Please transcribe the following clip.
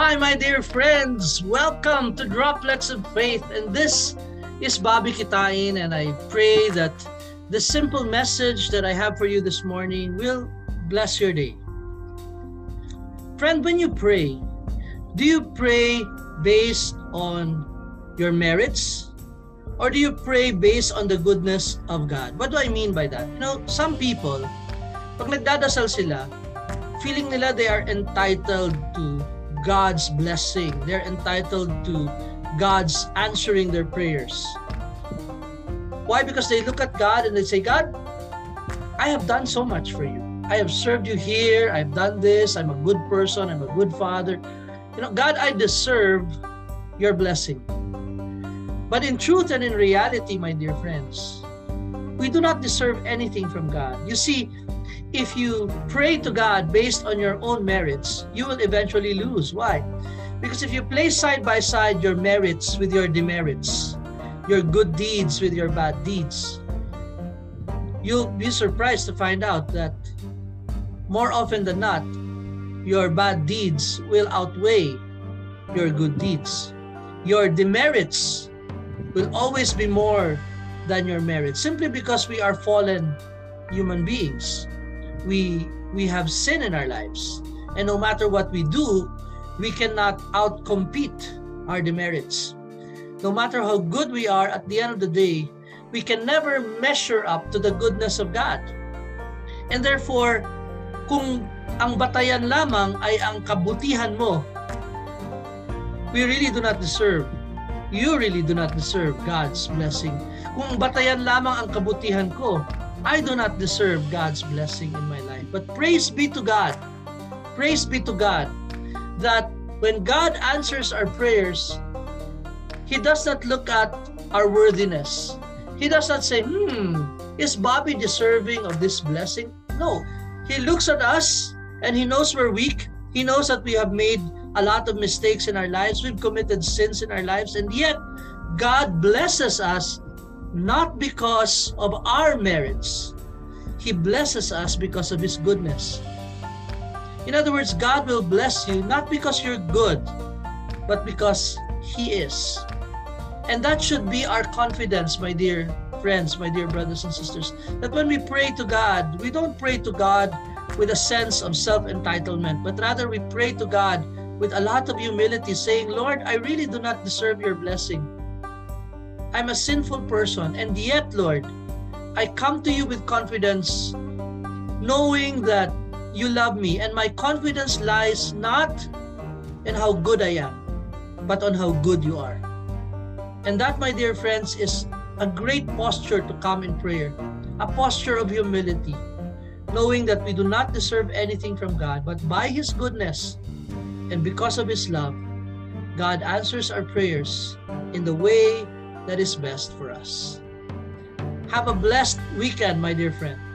Hi, my dear friends. Welcome to Droplets of Faith. And this is Bobby Kitain, and I pray that the simple message that I have for you this morning will bless your day. Friend, when you pray, do you pray based on your merits? Or do you pray based on the goodness of God? What do I mean by that? You know, some people, pag nagdadasal sila, feeling nila they are entitled to God's blessing. They're entitled to God's answering their prayers. Why? Because they look at God and they say, God, I have done so much for you. I have served you here. I've done this. I'm a good person. I'm a good father. You know, God, I deserve your blessing. But in truth and in reality, my dear friends, we do not deserve anything from God. You see, if you pray to God based on your own merits, you will eventually lose. Why? Because if you place side by side your merits with your demerits, your good deeds with your bad deeds, you'll be surprised to find out that more often than not, your bad deeds will outweigh your good deeds. Your demerits will always be more than your merits simply because we are fallen human beings. We we have sin in our lives. And no matter what we do we cannot outcompete our demerits. No matter how good we are at the end of the day we can never measure up to the goodness of God. And therefore kung ang batayan lamang ay ang kabutihan mo we really do not deserve you really do not deserve God's blessing kung batayan lamang ang kabutihan ko I do not deserve God's blessing in my life. But praise be to God. Praise be to God that when God answers our prayers, He does not look at our worthiness. He does not say, hmm, is Bobby deserving of this blessing? No. He looks at us and He knows we're weak. He knows that we have made a lot of mistakes in our lives. We've committed sins in our lives. And yet, God blesses us not because of our merits. He blesses us because of His goodness. In other words, God will bless you not because you're good, but because He is. And that should be our confidence, my dear friends, my dear brothers and sisters, that when we pray to God, we don't pray to God with a sense of self entitlement, but rather we pray to God with a lot of humility, saying, Lord, I really do not deserve your blessing. I'm a sinful person, and yet, Lord, I come to you with confidence, knowing that you love me, and my confidence lies not in how good I am, but on how good you are. And that, my dear friends, is a great posture to come in prayer, a posture of humility, knowing that we do not deserve anything from God, but by His goodness and because of His love, God answers our prayers in the way that is best for us. Have a blessed weekend, my dear friend.